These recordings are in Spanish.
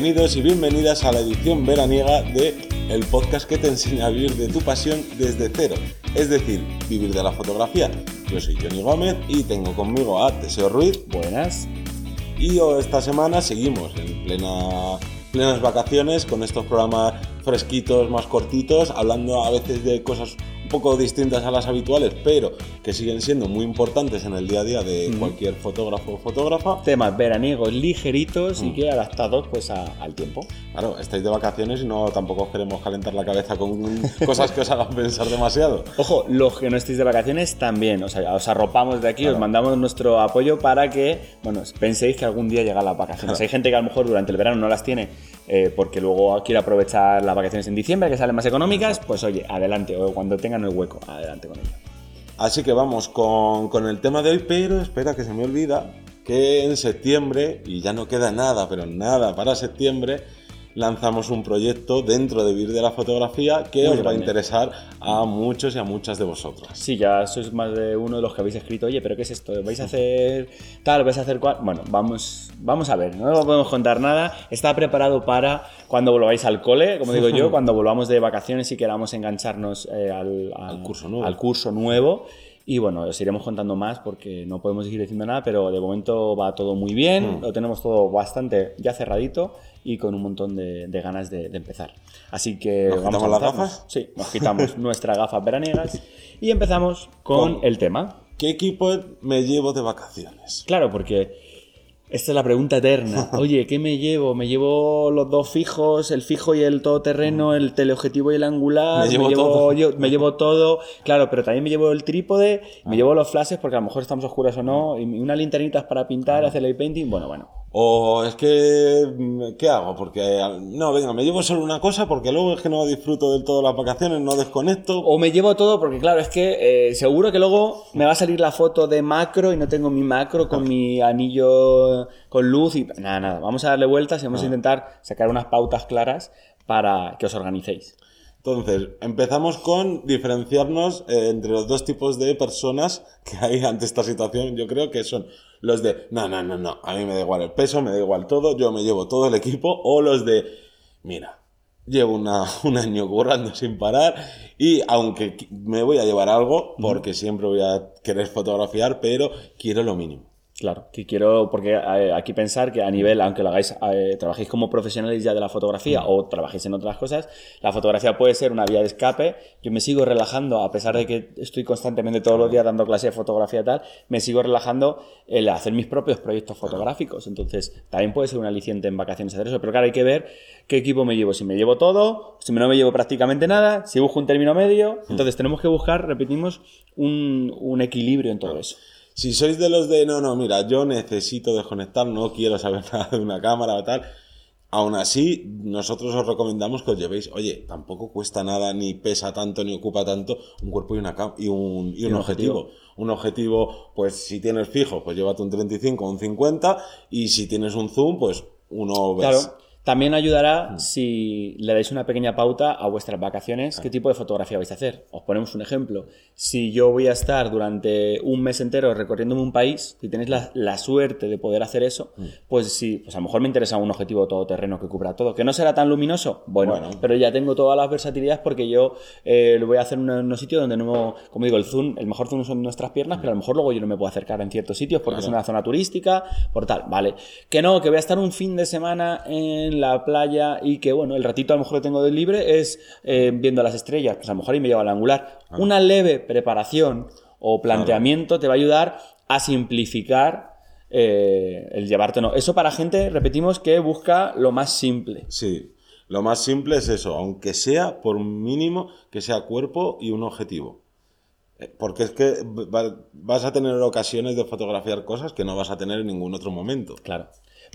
Bienvenidos y bienvenidas a la edición veraniega de el podcast que te enseña a vivir de tu pasión desde cero, es decir, vivir de la fotografía. Yo soy Johnny Gómez y tengo conmigo a Teseo Ruiz. Buenas. Y esta semana seguimos en plena, plenas vacaciones con estos programas fresquitos, más cortitos, hablando a veces de cosas poco distintas a las habituales, pero que siguen siendo muy importantes en el día a día de cualquier fotógrafo o fotógrafa. Temas veraniegos ligeritos y que adaptados pues al tiempo. Claro, estáis de vacaciones y no tampoco os queremos calentar la cabeza con cosas que os hagan pensar demasiado. Ojo, los que no estéis de vacaciones también, o sea, os arropamos de aquí, os mandamos nuestro apoyo para que, bueno, penséis que algún día llega las vacaciones. Hay gente que a lo mejor durante el verano no las tiene eh, porque luego quiere aprovechar las vacaciones en diciembre, que salen más económicas, pues oye, adelante, o cuando tengan el hueco, adelante con ello. Así que vamos con, con el tema de hoy, pero espera que se me olvida que en septiembre, y ya no queda nada, pero nada para septiembre, lanzamos un proyecto dentro de Vivir de la Fotografía que os va a interesar a muchos y a muchas de vosotros. Sí, ya sois más de uno de los que habéis escrito, oye, pero ¿qué es esto? ¿Vais a hacer tal? ¿Vais a hacer cual? Bueno, vamos, vamos a ver, no podemos contar nada. Está preparado para cuando volváis al cole, como digo yo, cuando volvamos de vacaciones y queramos engancharnos eh, al, curso nuevo. al curso nuevo. Y bueno, os iremos contando más porque no podemos seguir diciendo nada, pero de momento va todo muy bien, mm. lo tenemos todo bastante ya cerradito y con un montón de, ganas de, empezar. Así que ¿Nos vamos a las gafas? Sí, nos quitamos nuestras gafas veraniegas y empezamos con el tema. ¿Qué equipo me llevo de vacaciones? Claro, porque esta es la pregunta eterna. Oye, ¿qué me llevo? ¿Me llevo los dos fijos, el fijo y el todoterreno, el teleobjetivo y el angular? Me llevo, todo. me llevo todo. Claro, pero también me llevo el trípode, me ah. llevo los flashes porque a lo mejor estamos oscuros o no, y una linternita para pintar, ah. hacer el painting. Bueno, bueno. O es que, ¿qué hago? Porque, no, venga, me llevo solo una cosa porque luego es que no disfruto del todo las vacaciones, no desconecto. O me llevo todo porque, claro, es que eh, seguro que luego me va a salir la foto de macro y no tengo mi macro con mi anillo con luz y nada, nada. Vamos a darle vueltas y vamos a intentar sacar unas pautas claras para que os organicéis. Entonces, empezamos con diferenciarnos eh, entre los dos tipos de personas que hay ante esta situación. Yo creo que son los de, no, no, no, no, a mí me da igual el peso, me da igual todo, yo me llevo todo el equipo, o los de, mira, llevo una, un año currando sin parar y aunque me voy a llevar algo, porque siempre voy a querer fotografiar, pero quiero lo mínimo. Claro, que quiero, porque aquí pensar que a nivel, aunque lo hagáis, eh, trabajéis como profesionales ya de la fotografía o trabajéis en otras cosas, la fotografía puede ser una vía de escape. Yo me sigo relajando, a pesar de que estoy constantemente todos los días dando clases de fotografía y tal, me sigo relajando el hacer mis propios proyectos fotográficos. Entonces, también puede ser un aliciente en vacaciones hacer eso. Pero claro, hay que ver qué equipo me llevo. Si me llevo todo, si no me llevo prácticamente nada, si busco un término medio. Entonces, tenemos que buscar, repetimos, un, un equilibrio en todo eso. Si sois de los de, no, no, mira, yo necesito desconectar, no quiero saber nada de una cámara o tal, aún así, nosotros os recomendamos que os llevéis, oye, tampoco cuesta nada, ni pesa tanto, ni ocupa tanto un cuerpo y, una y un, y un, objetivo. Un objetivo, pues si tienes fijo, pues llévate un 35 o un 50, y si tienes un zoom, pues uno ves. Claro también ayudará mm. si le dais una pequeña pauta a vuestras vacaciones, qué tipo de fotografía vais a hacer. Os ponemos un ejemplo. Si yo voy a estar durante un mes entero recorriéndome un país, si tenéis la, suerte de poder hacer eso, mm. pues sí, pues a lo mejor me interesa un objetivo todoterreno que cubra todo. ¿Que no será tan luminoso? Bueno, pero ya tengo todas las versatilidades porque yo eh, lo voy a hacer en un, sitio donde no, como digo, el zoom, el mejor zoom son nuestras piernas, pero a lo mejor luego yo no me puedo acercar en ciertos sitios porque es una zona turística, por tal, vale. Que no, que voy a estar un fin de semana en la playa y que, bueno, el ratito a lo mejor que tengo de libre es eh, viendo las estrellas, pues a lo mejor y me llevo al angular. Ah. Una leve preparación o planteamiento te va a ayudar a simplificar eh, el llevarte no. Eso para gente, repetimos, que busca lo más simple. Sí, lo más simple es eso, aunque sea por un mínimo que sea cuerpo y un objetivo. Eh, porque es que vas a tener ocasiones de fotografiar cosas que no vas a tener en ningún otro momento. Claro.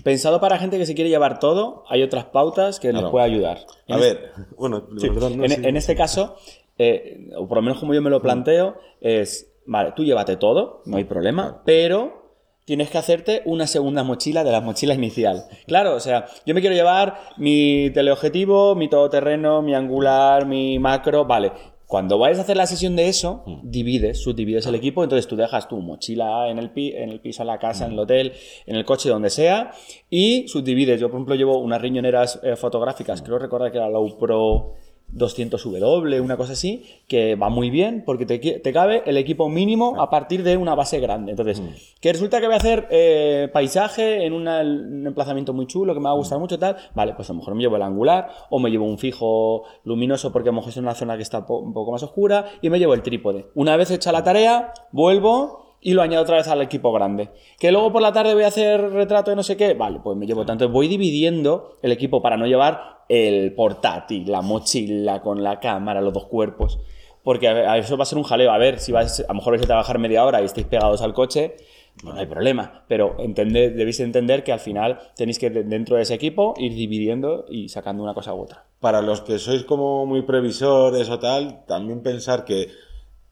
Pensado para gente que se quiere llevar todo, hay otras pautas que nos puede ayudar. a ver, bueno, en, este caso, eh, o por lo menos como yo me lo planteo, es, vale, tú llévate todo, no hay problema, pero tienes que hacerte una segunda mochila de la mochila inicial. Claro, o sea, yo me quiero llevar mi teleobjetivo, mi todoterreno, mi angular, mi macro, vale, Cuando vayas a hacer la sesión de eso, divides, subdivides el equipo, entonces tú dejas tu mochila en el, pi- en el piso, en la casa, en el hotel, en el coche, donde sea, y subdivides. Yo, por ejemplo, llevo unas riñoneras eh, fotográficas, creo recordar que era la GoPro 200W, una cosa así, que va muy bien porque te, te cabe el equipo mínimo a partir de una base grande. Entonces, que resulta que voy a hacer eh, paisaje en una- un emplazamiento muy chulo que me va a gustar mucho, tal, vale, pues a lo mejor me llevo el angular o me llevo un fijo luminoso porque a lo mejor es una zona que está po- un poco más oscura y me llevo el trípode. Una vez hecha la tarea, vuelvo y lo añado otra vez al equipo grande. Que luego por la tarde voy a hacer retrato de no sé qué, vale, pues me llevo tanto. Voy dividiendo el equipo para no llevar el portátil, la mochila con la cámara, los dos cuerpos. Porque a eso va a ser un jaleo. A ver, si vais, a lo mejor vais a trabajar media hora y estáis pegados al coche, no hay problema. Pero entender, debéis entender que al final tenéis que, de- dentro de ese equipo, ir dividiendo y sacando una cosa u otra. Para los que sois como muy previsores o tal, también pensar que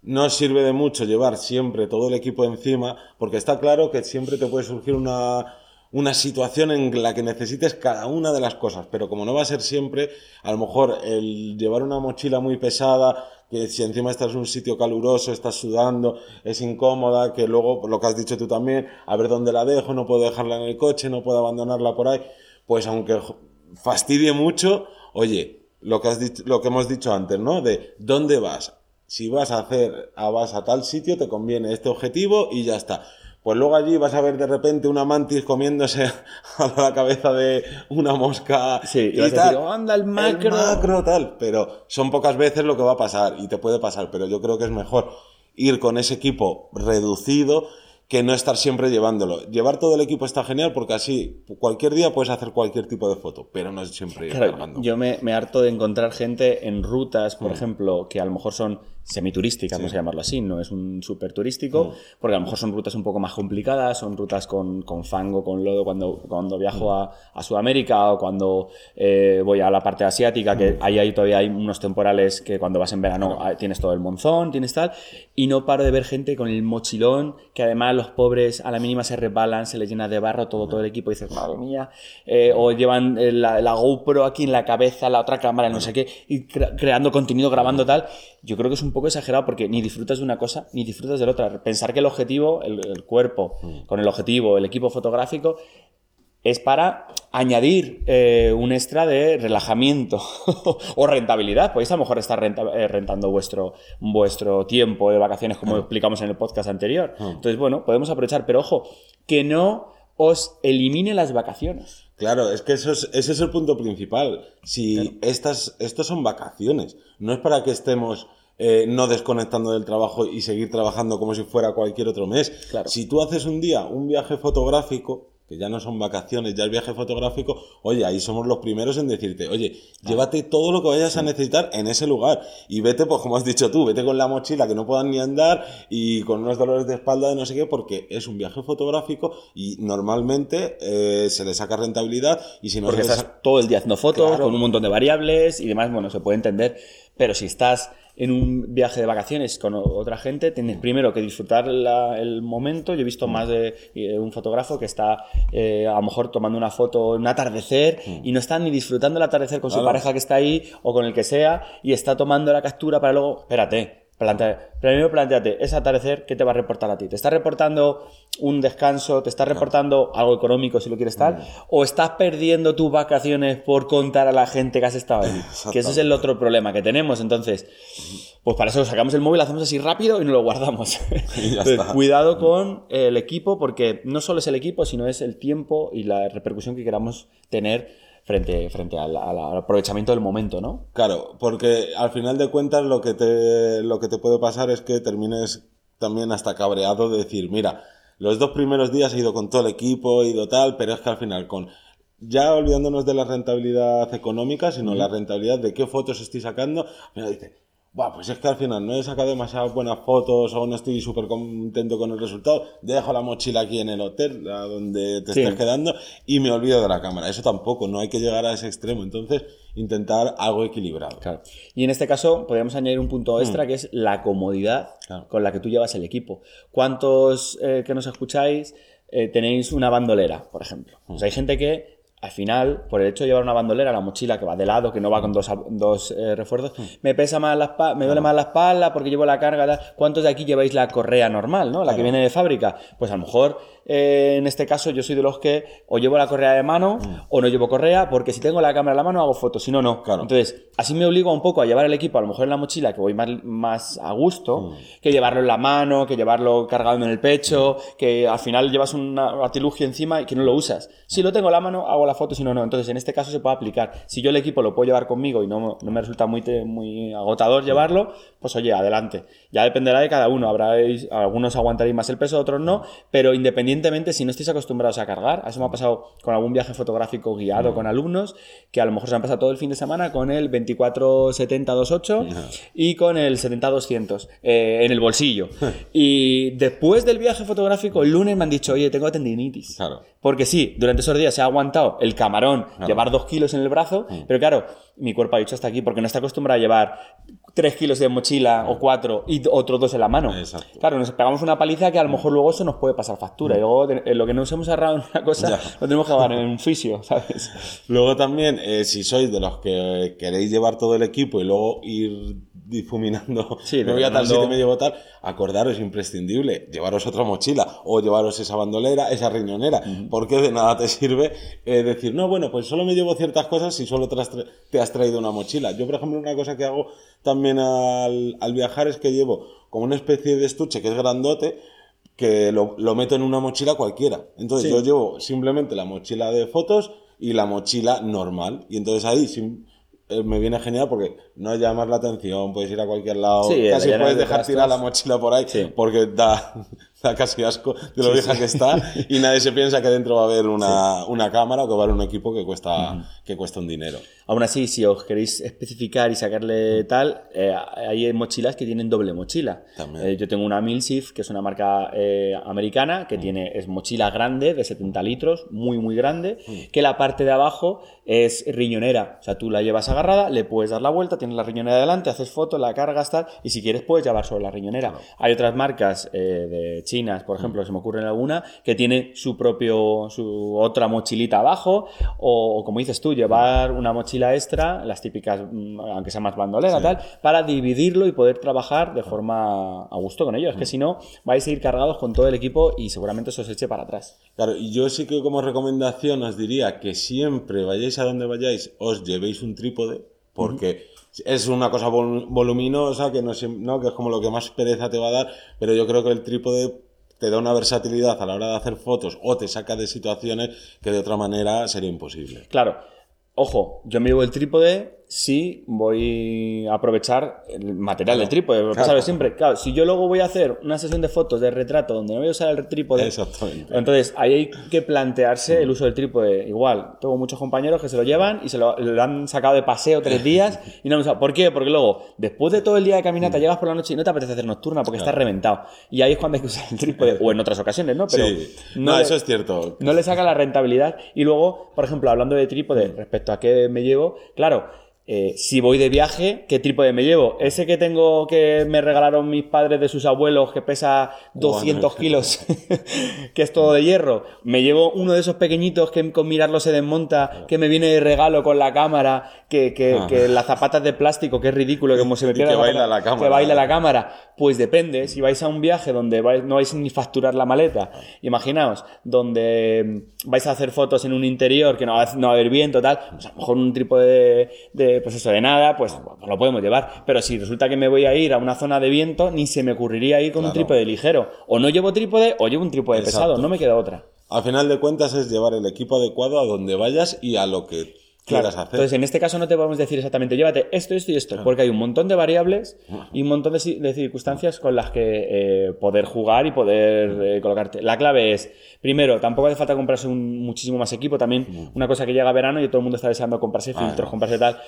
no sirve de mucho llevar siempre todo el equipo encima, porque está claro que siempre te puede surgir una, una situación en la que necesites cada una de las cosas, pero como no va a ser siempre, a lo mejor el llevar una mochila muy pesada, que si encima estás en un sitio caluroso, estás sudando, es incómoda, que luego, lo que has dicho tú también, a ver dónde la dejo, no puedo dejarla en el coche, no puedo abandonarla por ahí, pues aunque fastidie mucho, oye, lo que, has dicho, lo que hemos dicho antes, ¿no? De dónde vas. Si vas a hacer, a, vas a tal sitio, te conviene este objetivo y ya está. Pues luego allí vas a ver de repente una mantis comiéndose a la cabeza de una mosca Sí, y y vas a tal. decir, "Oh, anda, el macro". macro, tal. Pero son pocas veces lo que va a pasar y te puede pasar. Pero yo creo que es mejor ir con ese equipo reducido que no estar siempre llevándolo. Llevar todo el equipo está genial porque así cualquier día puedes hacer cualquier tipo de foto, pero no es siempre ir Claro, cargando. yo me, me harto de encontrar gente en rutas, Mm. por ejemplo, que a lo mejor son semiturísticas, vamos a llamarlo así, no es un súper turístico, Mm. porque a lo mejor son rutas un poco más complicadas, son rutas con, con fango, con lodo, cuando, cuando viajo a, a Sudamérica o cuando eh, voy a la parte asiática, que ahí, ahí todavía hay unos temporales que cuando vas en verano ah, tienes todo el monzón, tienes tal, y no paro de ver gente con el mochilón, que además los pobres a la mínima se resbalan, se les llena de barro todo, todo el equipo, y dices, madre mía, eh, o llevan eh, la, la GoPro aquí en la cabeza, la otra cámara, no sé qué, y cre- creando contenido, grabando tal. Yo creo que es un poco exagerado porque ni disfrutas de una cosa ni disfrutas de la otra. Pensar que el objetivo, el, el cuerpo, con el objetivo, el equipo fotográfico, es para añadir eh, un extra de relajamiento o rentabilidad. Podéis a lo mejor estar renta- eh, rentando vuestro, vuestro tiempo de vacaciones, como explicamos en el podcast anterior. Entonces, bueno, podemos aprovechar, pero ojo, que no os elimine las vacaciones. Claro, es que eso es, ese es el punto principal. Si estas, estos son vacaciones, no es para que estemos eh, no desconectando del trabajo y seguir trabajando como si fuera cualquier otro mes. Claro. Si tú haces un día un viaje fotográfico, que ya no son vacaciones, ya es viaje fotográfico, oye, ahí somos los primeros en decirte, oye, llévate todo lo que vayas a necesitar en ese lugar y vete, pues como has dicho tú, vete con la mochila que no puedan ni andar y con unos dolores de espalda de no sé qué, porque es un viaje fotográfico y normalmente eh, se le saca rentabilidad y si no Porque estás todo el día haciendo fotos Claro. con un montón de variables y demás, bueno, se puede entender. Pero si estás en un viaje de vacaciones con otra gente, tienes primero que disfrutar la- el momento. Yo he visto más de eh, un fotógrafo que está eh, a lo mejor tomando una foto en un atardecer y no está ni disfrutando el atardecer con su pareja que está ahí o con el que sea y está tomando la captura para luego, espérate, plantea- primero planteate, ese atardecer, ¿qué te va a reportar a ti? ¿Te está reportando un descanso? ¿Te está reportando algo económico si lo quieres tal? ¿O estás perdiendo tus vacaciones por contar a la gente que has estado ahí? Que ese es el otro problema que tenemos. Entonces, pues para eso sacamos el móvil, hacemos así rápido y nos lo guardamos. Entonces, cuidado con el equipo porque no solo es el equipo, sino es el tiempo y la repercusión que queramos tener frente, frente al, al- aprovechamiento del momento, ¿no? Claro, porque al final de cuentas lo que te, lo que te puede pasar es que termines también hasta cabreado de decir, mira, los dos primeros días he ido con todo el equipo, he ido tal, pero es que al final con, ya olvidándonos de la rentabilidad económica, sino la rentabilidad de qué fotos estoy sacando, mira, dice, Buah, pues es que al final no he sacado demasiadas buenas fotos o no estoy súper contento con el resultado. Dejo la mochila aquí en el hotel, a donde te Sí. estés quedando, y me olvido de la cámara. Eso tampoco, no hay que llegar a ese extremo. Entonces, intentar algo equilibrado. Claro. Y en este caso podríamos añadir un punto extra que es la comodidad Claro. con la que tú llevas el equipo. ¿Cuántos eh, que nos escucháis eh, tenéis una bandolera, por ejemplo? Pues hay gente que al final, por el hecho de llevar una bandolera, la mochila que va de lado, que no va con dos, dos eh, refuerzos, Hmm. me pesa más la espalda, me duele más la espalda porque llevo la carga. ¿Cuántos de aquí lleváis la correa normal, ¿no? La que viene de fábrica? Pues a lo mejor, eh, en este caso, yo soy de los que o llevo la correa de mano o no llevo correa, porque si tengo la cámara en la mano hago fotos, si no, no. Hmm. Claro. Entonces, así me obligo un poco a llevar el equipo, a lo mejor en la mochila, que voy más, más a gusto, que llevarlo en la mano, que llevarlo cargado en el pecho, que al final llevas un artilugio encima y que no lo usas. Si lo tengo en la mano, hago la foto, si no, no. Entonces, en este caso se puede aplicar. Si yo el equipo lo puedo llevar conmigo y no, no me resulta muy, muy agotador llevarlo, pues oye, adelante. Ya dependerá de cada uno. Habrá algunos aguantaréis más el peso, otros no, pero independientemente, si no estáis acostumbrados a cargar, eso me ha pasado con algún viaje fotográfico guiado con alumnos, que a lo mejor se han pasado todo el fin de semana con el 24-70-28 y con el 70-200 eh, en el bolsillo. y después del viaje fotográfico, el lunes me han dicho, oye, tengo tendinitis. Claro. Porque sí, durante esos días se ha aguantado el camarón, llevar dos kilos en el brazo, Mm. pero claro, mi cuerpo ha dicho hasta aquí porque no está acostumbrado a llevar tres kilos de mochila o cuatro y otros dos en la mano. Exacto. Claro, nos pegamos una paliza que a lo mejor luego eso nos puede pasar factura. Y luego lo que nos hemos ahorrado en una cosa, Ya. lo tenemos que pagar en un fisio, ¿sabes? Luego también, eh, si sois de los que queréis llevar todo el equipo y luego ir difuminando, Sí, me voy a tal sitio, me llevo tal, acordaros, imprescindible, llevaros otra mochila o llevaros esa bandolera, esa riñonera, porque de nada te sirve eh, decir, no, bueno, pues solo me llevo ciertas cosas si solo te has, te has traído una mochila. Yo, por ejemplo, una cosa que hago también al, al viajar es que llevo como una especie de estuche que es grandote, que lo, lo meto en una mochila cualquiera. Entonces Sí. yo llevo simplemente la mochila de fotos y la mochila normal. Y entonces ahí eh, me viene genial porque no llamas la atención, puedes ir a cualquier lado, Sí, casi puedes de dejar trastos. tirar la mochila por ahí Sí. porque da, da casi asco de lo vieja que está y nadie se piensa que dentro va a haber una, una cámara o que va a haber un equipo que cuesta, que cuesta un dinero. Aún así, si os queréis especificar y sacarle tal, eh, hay mochilas que tienen doble mochila. Eh, yo tengo una Milsif, que es una marca eh, americana, que tiene, es mochila grande, de 70 litros, muy, muy grande, que la parte de abajo es riñonera. O sea, tú la llevas agarrada, le puedes dar la vuelta, tienes la riñonera delante, haces foto, la cargas, tal, y si quieres puedes llevar solo la riñonera. Hay otras marcas de chinas, por ejemplo, se me ocurre alguna, que tiene su propio, su otra mochilita abajo, o, como dices tú, llevar una mochila extra, las típicas, mm, aunque sea más bandolera, tal, para dividirlo y poder trabajar de forma a gusto con ellos. Es que si no, vais a ir cargados con todo el equipo y seguramente eso os eche para atrás. Claro, y yo sí que como recomendación os diría que siempre vayáis a donde vayáis, os llevéis un trípode, porque es una cosa vol- voluminosa, que no, no, que es como lo que más pereza te va a dar, pero yo creo que el trípode te da una versatilidad a la hora de hacer fotos o te saca de situaciones que de otra manera sería imposible. Claro, ojo, yo me llevo el trípode si voy a aprovechar el material del trípode. Porque claro. sabes siempre, claro, si yo luego voy a hacer una sesión de fotos de retrato donde no voy a usar el trípode, Exactamente. entonces ahí hay que plantearse el uso del trípode. Igual, tengo muchos compañeros que se lo llevan y se lo, lo han sacado de paseo tres días y no han usado. ¿Por qué? Porque luego, después de todo el día de caminata, llegas por la noche y no te apetece hacer nocturna porque estás reventado. Y ahí es cuando hay que usar el trípode, o en otras ocasiones, ¿no? Pero sí, no, le- eso es cierto. no le saca la rentabilidad. Y luego, por ejemplo, hablando de trípode respecto a qué me llevo, claro, eh, si voy de viaje, ¿qué trípode me llevo? Ese que tengo que me regalaron mis padres de sus abuelos, que pesa 200 kilos, que es todo de hierro. Me llevo uno de esos pequeñitos que con mirarlo se desmonta, que me viene de regalo con la cámara, que, que, Ah. que las zapatas de plástico, que es ridículo, que como se me pierde que la baila zapata- la cámara. Que baila la cámara. Pues depende, si vais a un viaje donde vais- no vais ni facturar la maleta, imaginaos, donde mm, vais a hacer fotos en un interior que no va a, no va a haber viento, tal, pues a lo mejor un trípode de, de, pues eso, de nada, pues, pues lo podemos llevar. Pero si resulta que me voy a ir a una zona de viento, ni se me ocurriría ir con un trípode ligero. O no llevo trípode o llevo un trípode Exacto. pesado, no me queda otra. Al final de cuentas es llevar el equipo adecuado a donde vayas y a lo que quieras hacer. Entonces, en este caso no te podemos decir exactamente, llévate esto, esto y esto, porque hay un montón de variables y un montón de, de circunstancias con las que eh, poder jugar y poder eh, colocarte. La clave es, primero, tampoco hace falta comprarse un, muchísimo más equipo, también una cosa que llega verano y todo el mundo está deseando comprarse filtros, no. comprarse tal.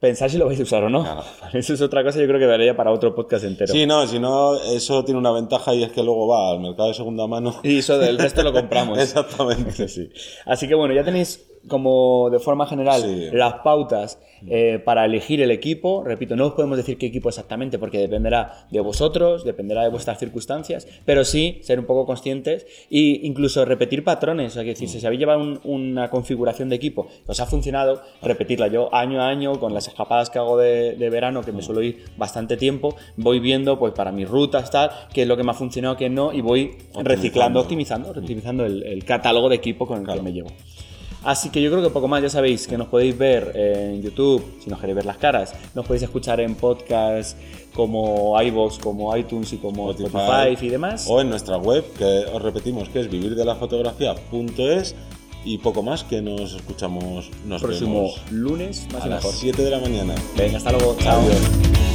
Pensar si lo vais a usar o no. Claro. Eso es otra cosa, yo creo que daría para otro podcast entero. Sí, no, si no, eso tiene una ventaja y es que luego va al mercado de segunda mano. Y eso del resto lo compramos. Exactamente. Sí. Así que bueno, ya tenéis como de forma general, Sí. las pautas eh, para elegir el equipo. Repito, no os podemos decir qué equipo exactamente porque dependerá de vosotros, dependerá de vuestras circunstancias, pero sí ser un poco conscientes e incluso repetir patrones. O sea, que decir, si habéis llevado un- una configuración de equipo que os ha funcionado, repetirla. Yo año a año, con las escapadas que hago de, de verano, que me suelo ir bastante tiempo, voy viendo pues para mis rutas, tal, qué es lo que me ha funcionado, qué no, y voy reciclando, optimizando, optimizando el, el catálogo de equipo con el que me llevo. Así que yo creo que poco más, ya sabéis que nos podéis ver en YouTube, si nos queréis ver las caras, nos podéis escuchar en podcasts como iVoox, como iTunes y como Spotify, y demás. O en nuestra web, que os repetimos que es vivirdelafotografía.es y poco más que nos escuchamos, nos Próximo vemos lunes, más a y las mejor. 7 de la mañana. Venga, hasta luego. Chao. Adiós.